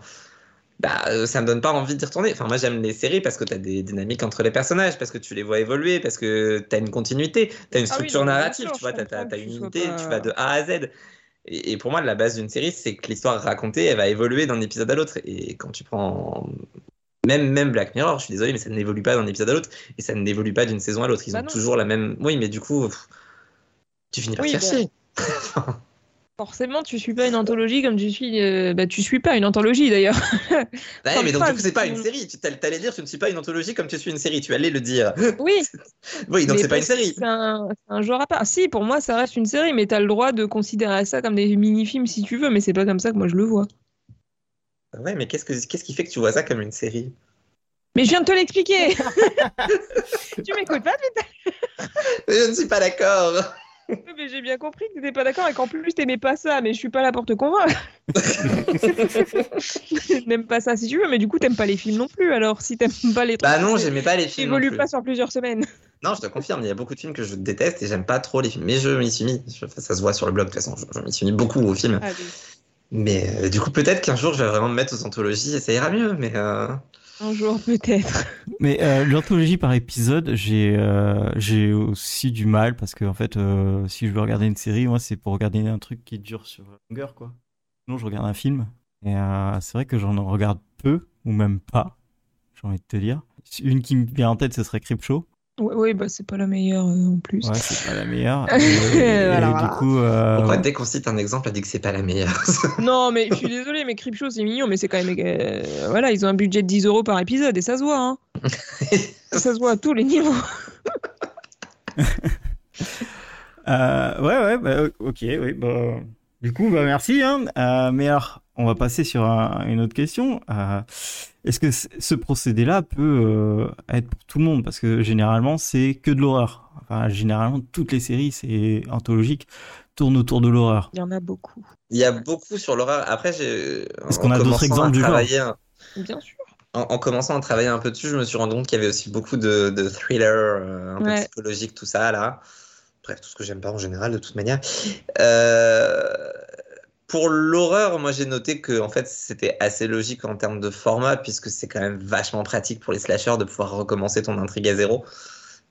bah, euh, ça me donne pas envie d'y retourner. Enfin, moi, j'aime les séries parce que t'as des dynamiques entre les personnages, parce que tu les vois évoluer, parce que t'as une continuité, t'as une Ah oui, structure narrative, sûr, tu vois, comprends t'as que une tu unité, pas- tu vas de A à Z. Et, et pour moi, la base d'une série, c'est que l'histoire racontée, elle va évoluer d'un épisode à l'autre. Et quand tu prends même, même Black Mirror, je suis désolé, mais ça n'évolue pas d'un épisode à l'autre et ça n'évolue pas d'une saison à l'autre. Ils Bah ont non. toujours la même. Oui, mais du coup, tu finis par Oui, chier. Forcément, tu suis pas une anthologie comme tu suis. euh, Bah, tu suis pas une anthologie d'ailleurs. Ouais, Comme mais donc, du coup, c'est pas tu- une série. Tu t'allais dire, tu ne suis pas une anthologie comme tu suis une série. Tu allais le dire. Oui. Oui, donc c'est pas une série. C'est un, genre à part. Si, pour moi, ça reste une série, mais t'as le droit de considérer ça comme des mini-films si tu veux, mais c'est pas comme ça que moi je le vois. Ouais, mais qu'est-ce, que, qu'est-ce qui fait que tu vois ça comme une série? Mais je viens de te l'expliquer Tu m'écoutes pas Je ne suis pas d'accord. Mais j'ai bien compris que t'étais pas d'accord et qu'en plus t'aimais pas ça, mais je suis pas là pour te convaincre. N'aime pas ça si tu veux, mais du coup t'aimes pas les films non plus. Alors si t'aimes pas les trucs, Bah non, qui j'aimais pas les films. plus. pas sur plusieurs semaines. Non, je te confirme, il y a beaucoup de films que je déteste et j'aime pas trop les films. Mais je m'y suis mis. Je- ça se voit sur le blog de toute façon. Je, je m'y suis mis beaucoup aux films. Mais euh, du coup, peut-être qu'un jour, je vais vraiment me mettre aux anthologies et ça ira mieux. Mais euh, Un jour peut-être. Mais euh, l'anthologie par épisode, j'ai euh, j'ai aussi du mal parce que en fait, euh, si je veux regarder une série, moi, c'est pour regarder un truc qui dure sur longueur, quoi. Sinon, je regarde un film et c'est vrai que j'en regarde peu ou même pas. J'ai envie de te dire. Une qui me vient en tête, ce serait Creepshow. Oui, ouais, bah c'est pas la meilleure euh, en plus. Ouais, c'est pas la meilleure. Et, et Voilà, du voilà. coup, euh, pourquoi dès qu'on cite un exemple, elle dit que c'est pas la meilleure Non, mais je suis désolée, mais Creepshow c'est mignon, mais c'est quand même. euh, voilà, ils ont un budget de 10 euros par épisode et ça se voit, hein. ça se voit à tous les niveaux. Euh, ouais, ouais, bah, ok, oui, bah, du coup, bah, merci, hein. Euh, mais alors, on va passer sur un- une autre question. Euh, est-ce que ce procédé-là peut euh, être pour tout le monde? Parce que généralement, c'est que de l'horreur. Enfin, généralement, toutes les séries, c'est anthologique, tournent autour de l'horreur. Il y en a beaucoup. Il y a beaucoup sur l'horreur. Après, j'ai. Est-ce qu'on a d'autres exemples du genre? travailler un- Bien sûr. En, en commençant à travailler un peu dessus, je me suis rendu compte qu'il y avait aussi beaucoup de, de thrillers, euh, un peu psychologiques, tout ça, là. Bref, tout ce que j'aime pas en général, de toute manière. Euh, pour l'horreur, moi j'ai noté que en fait c'était assez logique en termes de format, puisque c'est quand même vachement pratique pour les slashers de pouvoir recommencer ton intrigue à zéro.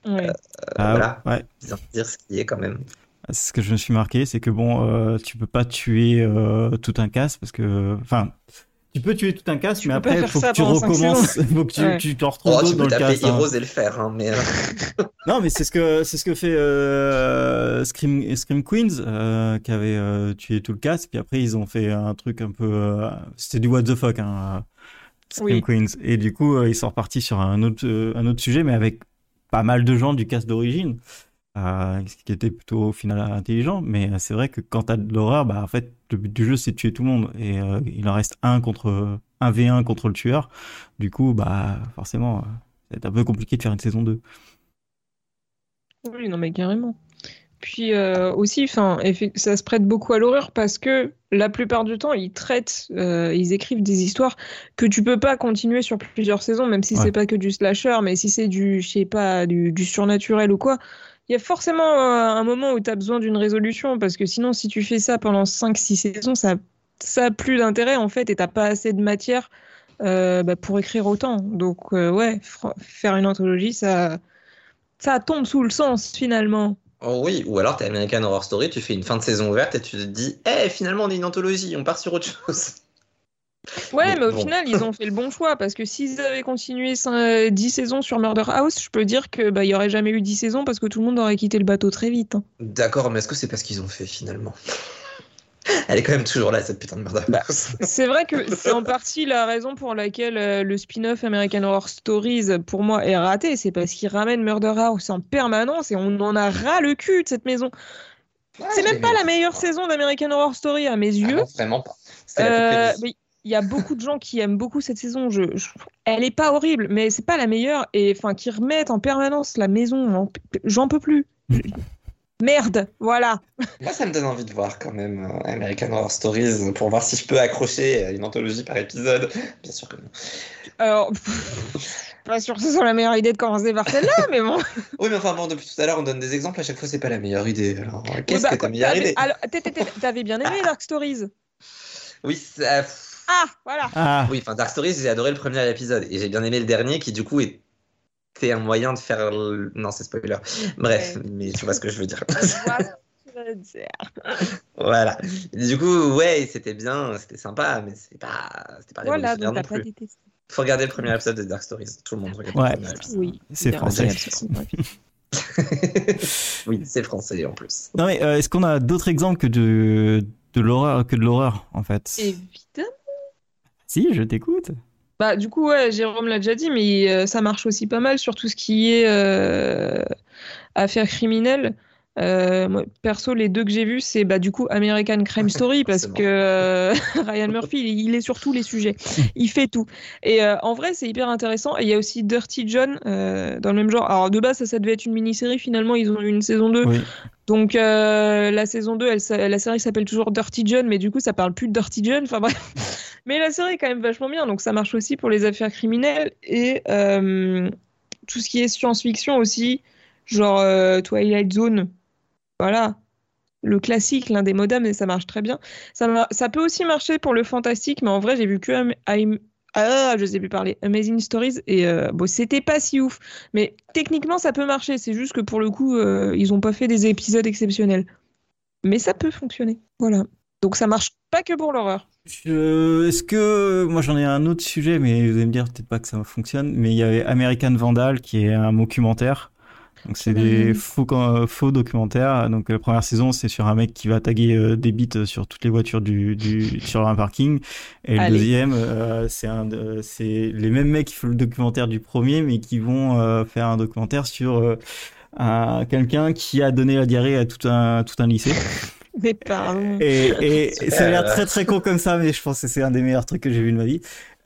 Ouais. Euh, Ah, voilà, ouais. bien dire ce qui est quand même. Ce que je me suis marqué, c'est que bon, euh, tu peux pas tuer euh, tout un casse parce que, enfin, tu peux tuer tout un Tu mais après, faire faut que tu recommences, faut que tu, Ouais. tu t'en retrouves Oh, tu d'autres dans le t'appeler casse. hein. Heroes et le faire, hein, mais euh, Non, mais c'est ce que c'est ce que fait euh, Scream Scream Queens euh, qui avait euh, tué tout le cast, puis après ils ont fait un truc un peu, euh, c'était du what the fuck, hein, Scream Oui. Queens, et du coup euh, ils sont repartis sur un autre euh, un autre sujet, mais avec pas mal de gens du cast d'origine, euh, ce qui était plutôt au final intelligent. Mais euh, c'est vrai que quand t'as de l'horreur, bah en fait le but du jeu c'est de tuer tout le monde, et euh, il en reste un contre un v1 contre le tueur. Du coup, bah forcément, euh, c'est un peu compliqué de faire une saison 2. Oui, non, mais carrément. Puis euh, aussi, enfin, ça se prête beaucoup à l'horreur parce que la plupart du temps, ils traitent, euh, ils écrivent des histoires que tu peux pas continuer sur plusieurs saisons, même si Ouais. c'est pas que du slasher, mais si c'est du, je sais pas, du, du surnaturel ou quoi. Il y a forcément un moment où tu as besoin d'une résolution parce que sinon, si tu fais ça pendant 5-6 saisons, ça, ça a plus d'intérêt en fait et t'as pas assez de matière euh, bah, pour écrire autant. Donc, euh, ouais, faire une anthologie, ça, ça tombe sous le sens finalement. oh oui, ou alors t'es American Horror Story, tu fais une fin de saison ouverte et tu te dis, eh, finalement on est une anthologie, on part sur autre chose. Ouais, mais au bon. final, ils ont fait le bon choix parce que s'ils avaient continué cin- 10 saisons sur Murder House, je peux dire que bah, il y aurait jamais eu 10 saisons parce que tout le monde aurait quitté le bateau très vite. hein. D'accord, mais est-ce que c'est parce qu'ils ont fait finalement? Elle est quand même toujours là, cette putain de Murder House. C'est vrai que c'est en partie la raison pour laquelle euh, le spin-off American Horror Stories, pour moi, est raté. C'est parce qu'il ramène Murder House en permanence et on en a ras le cul de cette maison. Ouais, c'est même pas la meilleure saison d'American Horror Story à mes Ah yeux. vraiment pas. C'était Euh, mais il y a beaucoup de gens qui aiment beaucoup cette saison. Je, je- elle est pas horrible, mais c'est pas la meilleure. Et enfin, qui remettent en permanence la maison. en- J'en peux plus. Merde, voilà. Moi, ça me donne envie de voir quand même euh, American Horror Stories pour voir si je peux accrocher à une anthologie par épisode. Bien sûr que non. Alors, pas sûr que ce soit la meilleure idée de commencer par celle-là, mais bon. Oui, mais enfin bon, depuis tout à l'heure, on donne des exemples. À chaque fois, c'est pas la meilleure idée. Alors, euh, qu'est-ce bah, que ta meilleure idée? alors, T'avais bien aimé Dark Stories. Oui, ça... Ah, voilà. Ah, oui, enfin Dark Stories, j'ai adoré le premier épisode et j'ai bien aimé le dernier qui du coup était un moyen de faire. le- Non, c'est spoiler. Bref, Ouais. mais tu vois ce que je veux dire. Voilà ce que tu veux dire. voilà. Et du coup, ouais, c'était bien, c'était sympa, mais c'est pas, c'était pas Voilà, révolutionnaire donc t'as non pas plus. détesté. Faut regarder le premier épisode de Dark Stories. Tout le monde regarde Ouais. le premier épisode. Oui. C'est bien, français. oui, c'est français en plus. non mais euh, est-ce qu'on a d'autres exemples que de de l'horreur que de l'horreur en fait? Évidemment. Si, je t'écoute. Bah, du coup, ouais, Jérôme l'a déjà dit, mais euh, ça marche aussi pas mal sur tout ce qui est euh, affaires criminelles. Euh, moi, perso, les deux que j'ai vus, c'est bah, du coup American Crime Story, parce que euh, Ryan Murphy, il, il est sur tous les sujets. Il fait tout. Et euh, en vrai, c'est hyper intéressant. Et il y a aussi Dirty John dans le même genre. Alors, de base, ça, ça devait être une mini-série. Finalement, ils ont eu une saison 2. Oui. Donc, la saison 2, elle, s'a- la série s'appelle toujours Dirty John, mais du coup, ça parle plus de Dirty John. Enfin, bref. Mais la série est quand même vachement bien, donc ça marche aussi pour les affaires criminelles et euh, tout ce qui est science-fiction aussi, genre euh, Twilight Zone. Voilà, le classique, l'indémodable, et ça marche très bien. Ça, peut aussi marcher pour le fantastique, mais en vrai, j'ai vu que Am- ah, je sais plus parler, Amazing Stories, et euh, bon, c'était pas si ouf. Mais techniquement, ça peut marcher, c'est juste que pour le coup, ils ont pas fait des épisodes exceptionnels. Mais ça peut fonctionner, voilà. Donc ça marche pas que pour l'horreur. Je... Est-ce que moi j'en ai un autre sujet, mais vous allez me dire peut-être pas que ça fonctionne. Mais il y avait American Vandal qui est un documentaire. Donc c'est des faux euh, faux documentaires. Donc la première saison c'est sur un mec qui va taguer euh, des bits sur toutes les voitures du, du sur un parking. Et le deuxième euh, c'est de- c'est les mêmes mecs qui font le documentaire du premier, mais qui vont euh, faire un documentaire sur euh, un- quelqu'un qui a donné la diarrhée à tout un tout un lycée. Mais pardon. Et, ça a l'air très très con comme ça, mais je pense que c'est un des meilleurs trucs que j'ai vu de ma vie.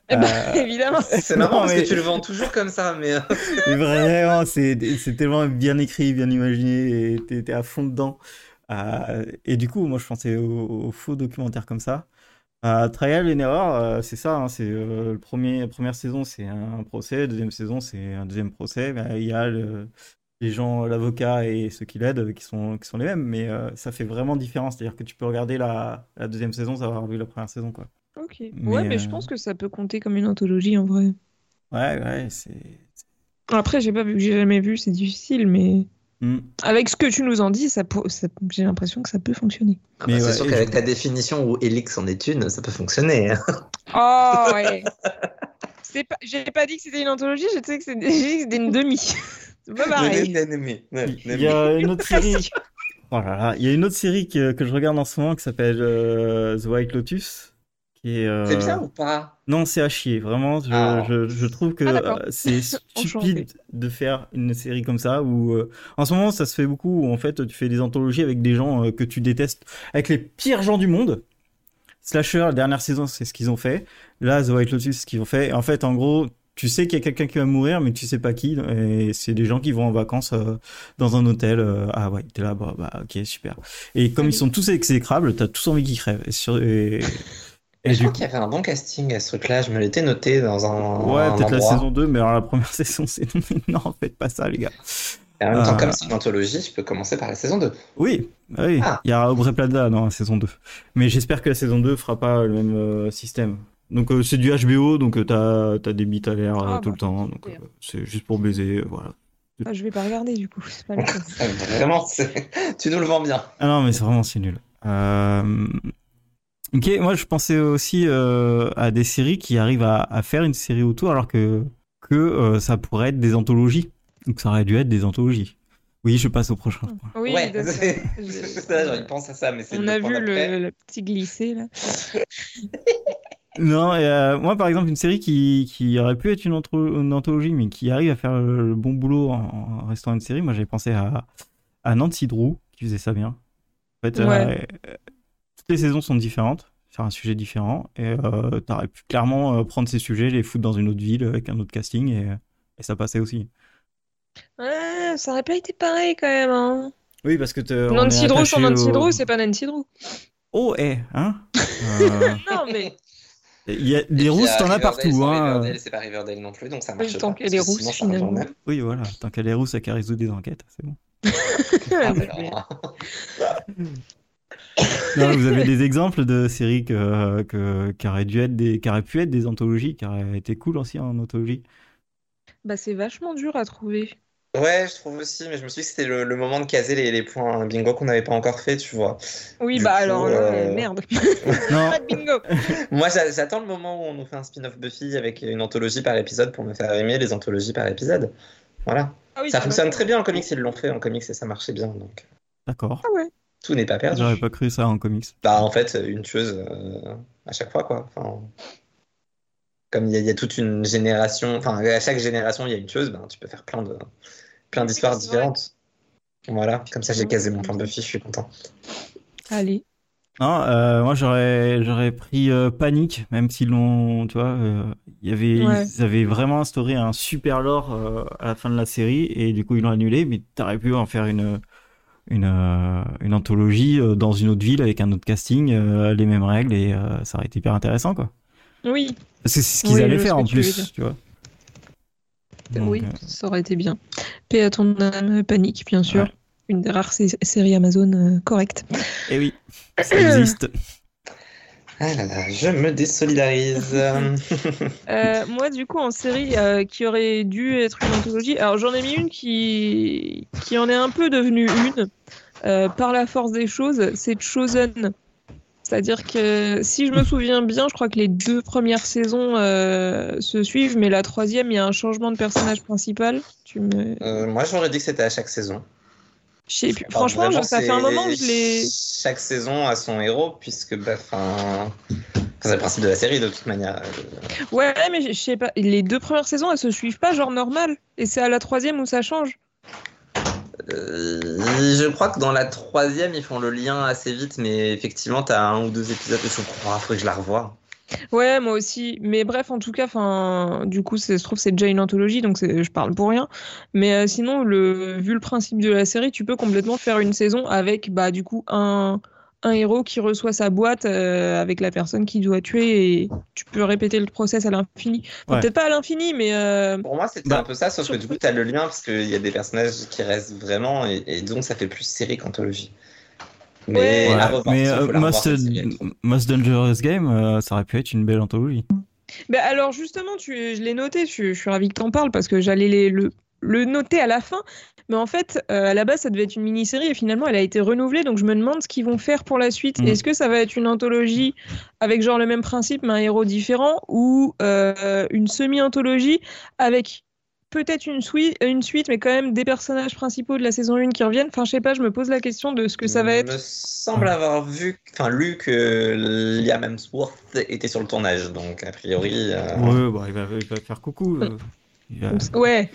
Eh ben, Euh, évidemment. C'est marrant Non, parce mais- que tu le vends toujours comme ça, mais euh, mais vraiment, c'est c'est tellement bien écrit, bien imaginé, et t'es à fond dedans. Euh, et du coup, moi, je pensais aux, aux faux documentaires comme ça. Euh, Trial and Error, euh, c'est ça. hein, c'est euh, le premier, la première saison, c'est un procès. Deuxième saison, c'est un deuxième procès. Ben, Il y a le- les gens, l'avocat et ceux qui l'aident, qui sont qui sont les mêmes, mais euh, ça fait vraiment différence. C'est-à-dire que tu peux regarder la, la deuxième saison, sans avoir vu la première saison, quoi. Ok. Mais, ouais, mais je euh, pense que ça peut compter comme une anthologie en vrai. Ouais, ouais, c'est. Après, j'ai pas vu, j'ai jamais vu, c'est difficile, mais Hmm. avec ce que tu nous en dis, ça, pour- ça- j'ai l'impression que ça peut fonctionner. ah Mais c'est ouais, sûr qu'avec je- ta définition où Elix en est une, ça peut fonctionner. hein. Oh ouais. C'est pas, j'ai pas dit que c'était une anthologie, j'ai dit que c'était une demi. Il y a une autre série. Oh là là, il y a une autre série que, que je regarde en ce moment qui s'appelle euh, The White Lotus. Qui est, euh, C'est bien ou pas? Non, c'est à chier. Vraiment, je, Ah. je, je trouve que Ah, euh, c'est stupide de faire une série comme ça. Où, euh, en ce moment, ça se fait beaucoup. Où, en fait, tu fais des anthologies avec des gens euh, que tu détestes, avec les pires gens du monde. Slasher, la dernière saison, c'est ce qu'ils ont fait. Là, The White Lotus, c'est ce qu'ils ont fait. Et en fait, en gros, tu sais qu'il y a quelqu'un qui va mourir, mais tu sais pas qui. Et c'est des gens qui vont en vacances euh, dans un hôtel. euh, ah ouais, t'es là, bah, bah ok, super. Et comme ils sont tous exécrables, t'as tous envie qu'ils crèvent. Et, sur, et, et je crois qu'il y avait un bon casting à ce truc-là, je me l'étais noté dans un, Ouais, peut-être la saison 2, mais alors la première saison, c'est non, faites pas ça, les gars. Et en même temps, comme c'est une anthologie, je peux commencer par la saison 2. Oui, oui, il Ah. y a Aubrey Plaza dans la saison 2. Mais j'espère que la saison 2 fera pas le même euh, système. Donc euh, c'est du HBO, donc euh, t'as t'as des bits à l'air euh, Ah, tout bah, le temps, donc euh, c'est juste pour baiser, euh, voilà. Ah, je vais pas regarder du coup, c'est pas le Vraiment, tu nous le vends bien. Ah non, mais c'est vraiment c'est nul. Euh... Ok, moi je pensais aussi euh, à des séries qui arrivent à, à faire une série autour alors que que euh, ça pourrait être des anthologies. Donc ça aurait dû être des anthologies. Oui, je passe au prochain. Oui, ouais, Je- pense à ça, mais c'est On a point vu le, le petit glissé là. Non, et, euh, moi par exemple, une série qui, qui aurait pu être une, anthologie, mais qui arrive à faire le, le bon boulot en, en restant une série, moi j'avais pensé à, à Nancy Drew, qui faisait ça bien. En fait, Ouais. euh, toutes les saisons sont différentes, sur un sujet différent, et euh, t'aurais pu clairement prendre ces sujets, les foutre dans une autre ville avec un autre casting, et, et ça passait aussi. Ouais, ça aurait pas été pareil quand même. Hein. Oui, parce que Nancy Drew sans Nancy au- Drew, c'est pas Nancy Drew. Oh, eh, hein Non, mais Il y a des rousses, euh, t'en as partout, hein. Riverdale, c'est pas Riverdale non plus, donc ça marche tant pas. qu'elle est rousse, finalement. Oui, voilà, tant qu'elle est rousse, elle résout des enquêtes, c'est bon. Ah, alors, Non, vous avez des exemples de séries que, que, qui, auraient dû être des, qui auraient pu être des anthologies, qui auraient été cool aussi en anthologie? bah c'est vachement dur à trouver. Ouais, je trouve aussi, mais je me suis dit que c'était le, le moment de caser les, les points bingo qu'on n'avait pas encore fait, tu vois. Oui, Du bah coup, alors là, euh, merde. Non, Pas de bingo. Moi, j'a- j'attends le moment où on nous fait un spin-off Buffy avec une anthologie par épisode pour me faire aimer les anthologies par épisode. Voilà. Ah oui, ça fonctionne très bien en comics, ils l'ont fait en comics et ça marchait bien, donc d'accord. Ah ouais. tout n'est pas perdu. J'aurais pas cru ça en comics. Bah, en fait, une tueuse euh, à chaque fois, quoi. Enfin, comme il y, a- il y a toute une génération, enfin, à chaque génération, il y a une tueuse, ben, tu peux faire plein de plein d'histoires différentes. Voilà, comme ça, j'ai casé mon plan Buffy, je suis content. Allez. Non, euh, moi j'aurais j'aurais pris euh, Panic, même s'ils l'ont, tu vois, euh, il y avait Ouais. ils avaient vraiment instauré un super lore euh, à la fin de la série et du coup ils l'ont annulé, mais t'aurais pu en faire une une euh, une anthologie euh, dans une autre ville avec un autre casting, euh, les mêmes règles et euh, ça aurait été hyper intéressant quoi. Oui, Parce que c'est ce qu'ils Oui, allaient faire en plus, tu vois. Donc, oui, euh, ça aurait été bien. Paix à ton âme, panique, bien sûr. Ouais. Une des rares sé- séries Amazon euh, correctes. Et eh oui, ça existe. Ah là là, je me désolidarise. Euh, moi, du coup, en série euh, qui aurait dû être une anthologie, alors j'en ai mis une qui, qui en est un peu devenue une euh, par la force des choses, c'est Chosen. C'est-à-dire que si je me souviens bien, je crois que les deux premières saisons euh, se suivent, mais la troisième, il y a un changement de personnage principal. Tu me... Euh, moi, j'aurais dit que c'était à chaque saison. Je sais plus. Enfin, Franchement, vraiment, ça fait un moment que je l'ai. Chaque saison a son héros, puisque, bah, enfin. C'est le principe de la série, de toute manière. Ouais, mais je je sais pas. Les deux premières saisons, elles se suivent pas, genre normal. Et c'est à la troisième où ça change. Euh, je crois que dans la troisième, ils font le lien assez vite, mais effectivement, t'as un ou deux épisodes. Je crois, faudrait que je la revoie. Ouais, moi aussi. Mais bref, en tout cas, du coup, c'est- je trouve c'est déjà une anthologie, donc je parle pour rien. Mais euh, sinon, le, vu le principe de la série, tu peux complètement faire une saison avec, bah, du coup, un, un héros qui reçoit sa boîte euh, avec la personne qui doit tuer et tu peux répéter le process à l'infini. Enfin, Ouais. Peut-être pas à l'infini, mais euh, Pour moi, c'était Bah, un peu ça, sauf que du coup, t'as le lien, parce qu'il y a des personnages qui restent vraiment, et, et donc ça fait plus série qu'anthologie. Mais Ouais. revoir, mais euh, la revoir, Most, Most Dangerous Game, euh, ça aurait pu être une belle anthologie. Ben alors justement, tu, je l'ai noté, je, je suis ravie que t'en parles parce que j'allais les- le, le noter à la fin. Mais en fait, euh, à la base, ça devait être une mini-série et finalement, elle a été renouvelée. Donc je me demande ce qu'ils vont faire pour la suite. Mm. Est-ce que ça va être une anthologie avec genre le même principe, mais un héros différent ou euh, une semi-anthologie avec peut-être une, suite, une suite, mais quand même des personnages principaux de la saison 1 qui reviennent? Enfin, je sais pas, je me pose la question de ce que ça va Il être. me semble avoir vu, enfin lu que Liam Hemsworth était sur le tournage, donc a priori. euh, Ouais, bah, il, va, il va faire coucou. euh, il va- Ouais,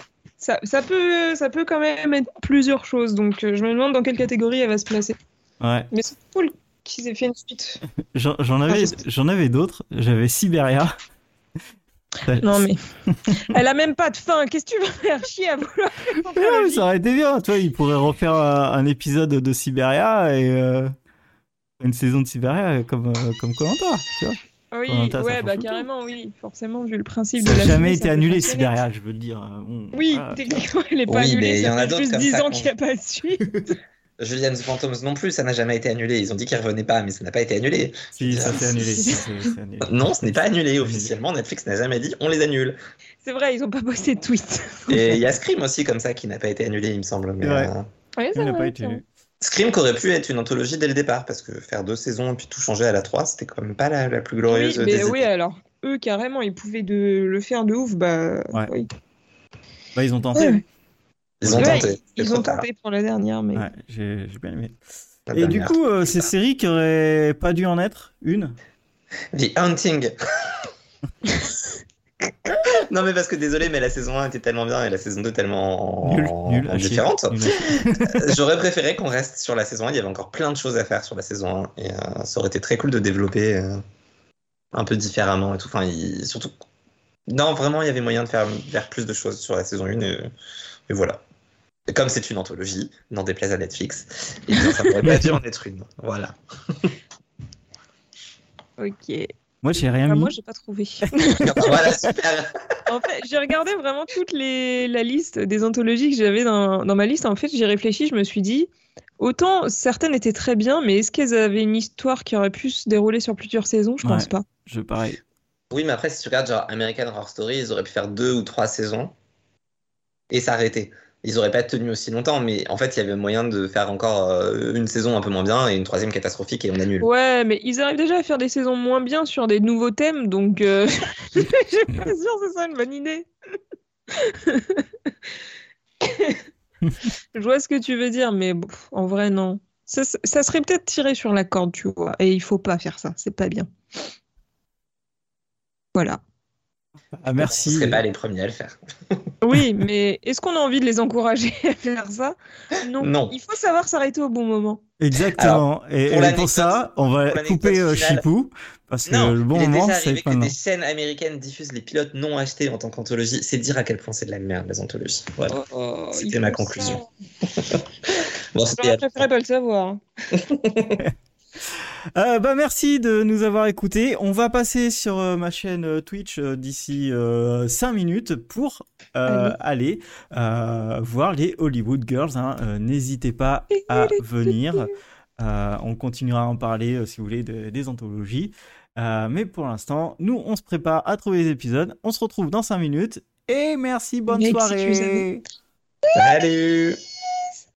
ça, ça, peut, ça peut quand même être plusieurs choses. Donc euh, je me demande dans quelle catégorie elle va se placer. Ouais. Mais c'est cool qu'ils aient fait une suite. J'en j'en avais, je- j'en avais d'autres. J'avais Siberia. Non mais elle a même pas de fin. Qu'est-ce que tu vas faire chier à vouloir non, mais anthologie ça aurait été bien, tu vois, il pourrait refaire un, épisode de Siberia et euh, une saison de Siberia comme euh, comme tu vois. Oui, Koh-Lanta, ça ouais, bah tout carrément, oui, forcément vu le principe Ça de n'a la jamais été ça annulé. Siberia, je veux le dire. bon, Oui, techniquement, elle est pas Oui, annulée. mais il y ça en a fait juste comme 10 ça ans qu'il n'y a pas de suite. Julian's Phantoms non plus, ça n'a jamais été annulé. Ils ont dit qu'ils revenaient pas, mais ça n'a pas été annulé. Si, ça s'est annulé. annulé. Non, ce n'est pas annulé officiellement. Netflix n'a jamais dit on les annule. C'est vrai, ils ont pas posté de tweet. Et il y a Scream aussi comme ça qui n'a pas été annulé, il me semble. Mais, Ouais. euh, Ouais, Il c'est n'a pas été. vrai. Scream qui aurait pu être une anthologie dès le départ, parce que faire deux saisons et puis tout changer à la 3, c'était quand même pas la, la plus glorieuse Oui, des mais oui, alors eux carrément, ils pouvaient de le faire de ouf, bah Ouais. oui. Bah, ils ont tenté. Ouais. Ils ont Ouais, tenté. Ils ont tenté pour la dernière, mais. Ouais, j'ai bien aimé. La Et du coup, euh, ces séries qui auraient pas dû en être une? The Hunting. non mais parce que désolé mais la saison 1 était tellement bien et la saison 2 tellement Nul, nul, différente. Chier. J'aurais préféré qu'on reste sur la saison 1, il y avait encore plein de choses à faire sur la saison 1 et euh, ça aurait été très cool de développer euh, un peu différemment et tout. Enfin, il- surtout non, vraiment il y avait moyen de faire, faire plus de choses sur la saison 1 et, et voilà. Et comme c'est une anthologie, n'en déplaise à Netflix, et bien, ça pourrait pas dû en être une. Voilà. Ok. Moi, j'ai rien mis. moi, j'ai pas trouvé. voilà, super. en fait, j'ai regardé vraiment toute les... la liste des anthologies que j'avais dans... dans ma liste. En fait, j'ai réfléchi, je me suis dit, autant certaines étaient très bien, mais est-ce qu'elles avaient une histoire qui aurait pu se dérouler sur plusieurs saisons? Je pense Ouais. pas. Je pareil. Oui, mais après, si tu regardes genre American Horror Story, ils auraient pu faire deux ou trois saisons et s'arrêter. Ils auraient pas tenu aussi longtemps, mais en fait, il y avait moyen de faire encore euh, une saison un peu moins bien et une troisième catastrophique et on annule. Ouais, mais ils arrivent déjà à faire des saisons moins bien sur des nouveaux thèmes, donc euh, j'ai pas sûr que c'est ça une bonne idée. Je vois ce que tu veux dire, mais bon, en vrai, non. Ça, ça serait peut-être tiré sur la corde, tu vois. Et il faut pas faire ça, c'est pas bien. Voilà. Ah, On merci. serait pas les premiers à le faire. Oui, mais est-ce qu'on a envie de les encourager à faire ça? Non. Non. Il faut savoir s'arrêter au bon moment. Exactement. et pour et l'anecdote- pour ça, on va couper euh, finale- Chipou parce que non, le bon il est moment, déjà c'est arrivé que maintenant. des chaînes américaines diffusent les pilotes non achetés en tant qu'anthologie. C'est dire à quel point c'est de la merde, les anthologies. Voilà. C'était Il ma faut conclusion. Bon, c'était J'aurais préféré pas le savoir. Euh, bah merci de nous avoir écoutés. On va passer sur euh, ma chaîne euh, Twitch euh, d'ici 5 minutes pour euh, aller euh, voir les Hollywood Girls. hein. Euh, N'hésitez pas à venir. Euh, on continuera à en parler euh, si vous voulez de- des anthologies. Euh, mais pour l'instant, nous on se prépare à trouver les épisodes. On se retrouve dans 5 minutes. Et merci, bonne soirée. Salut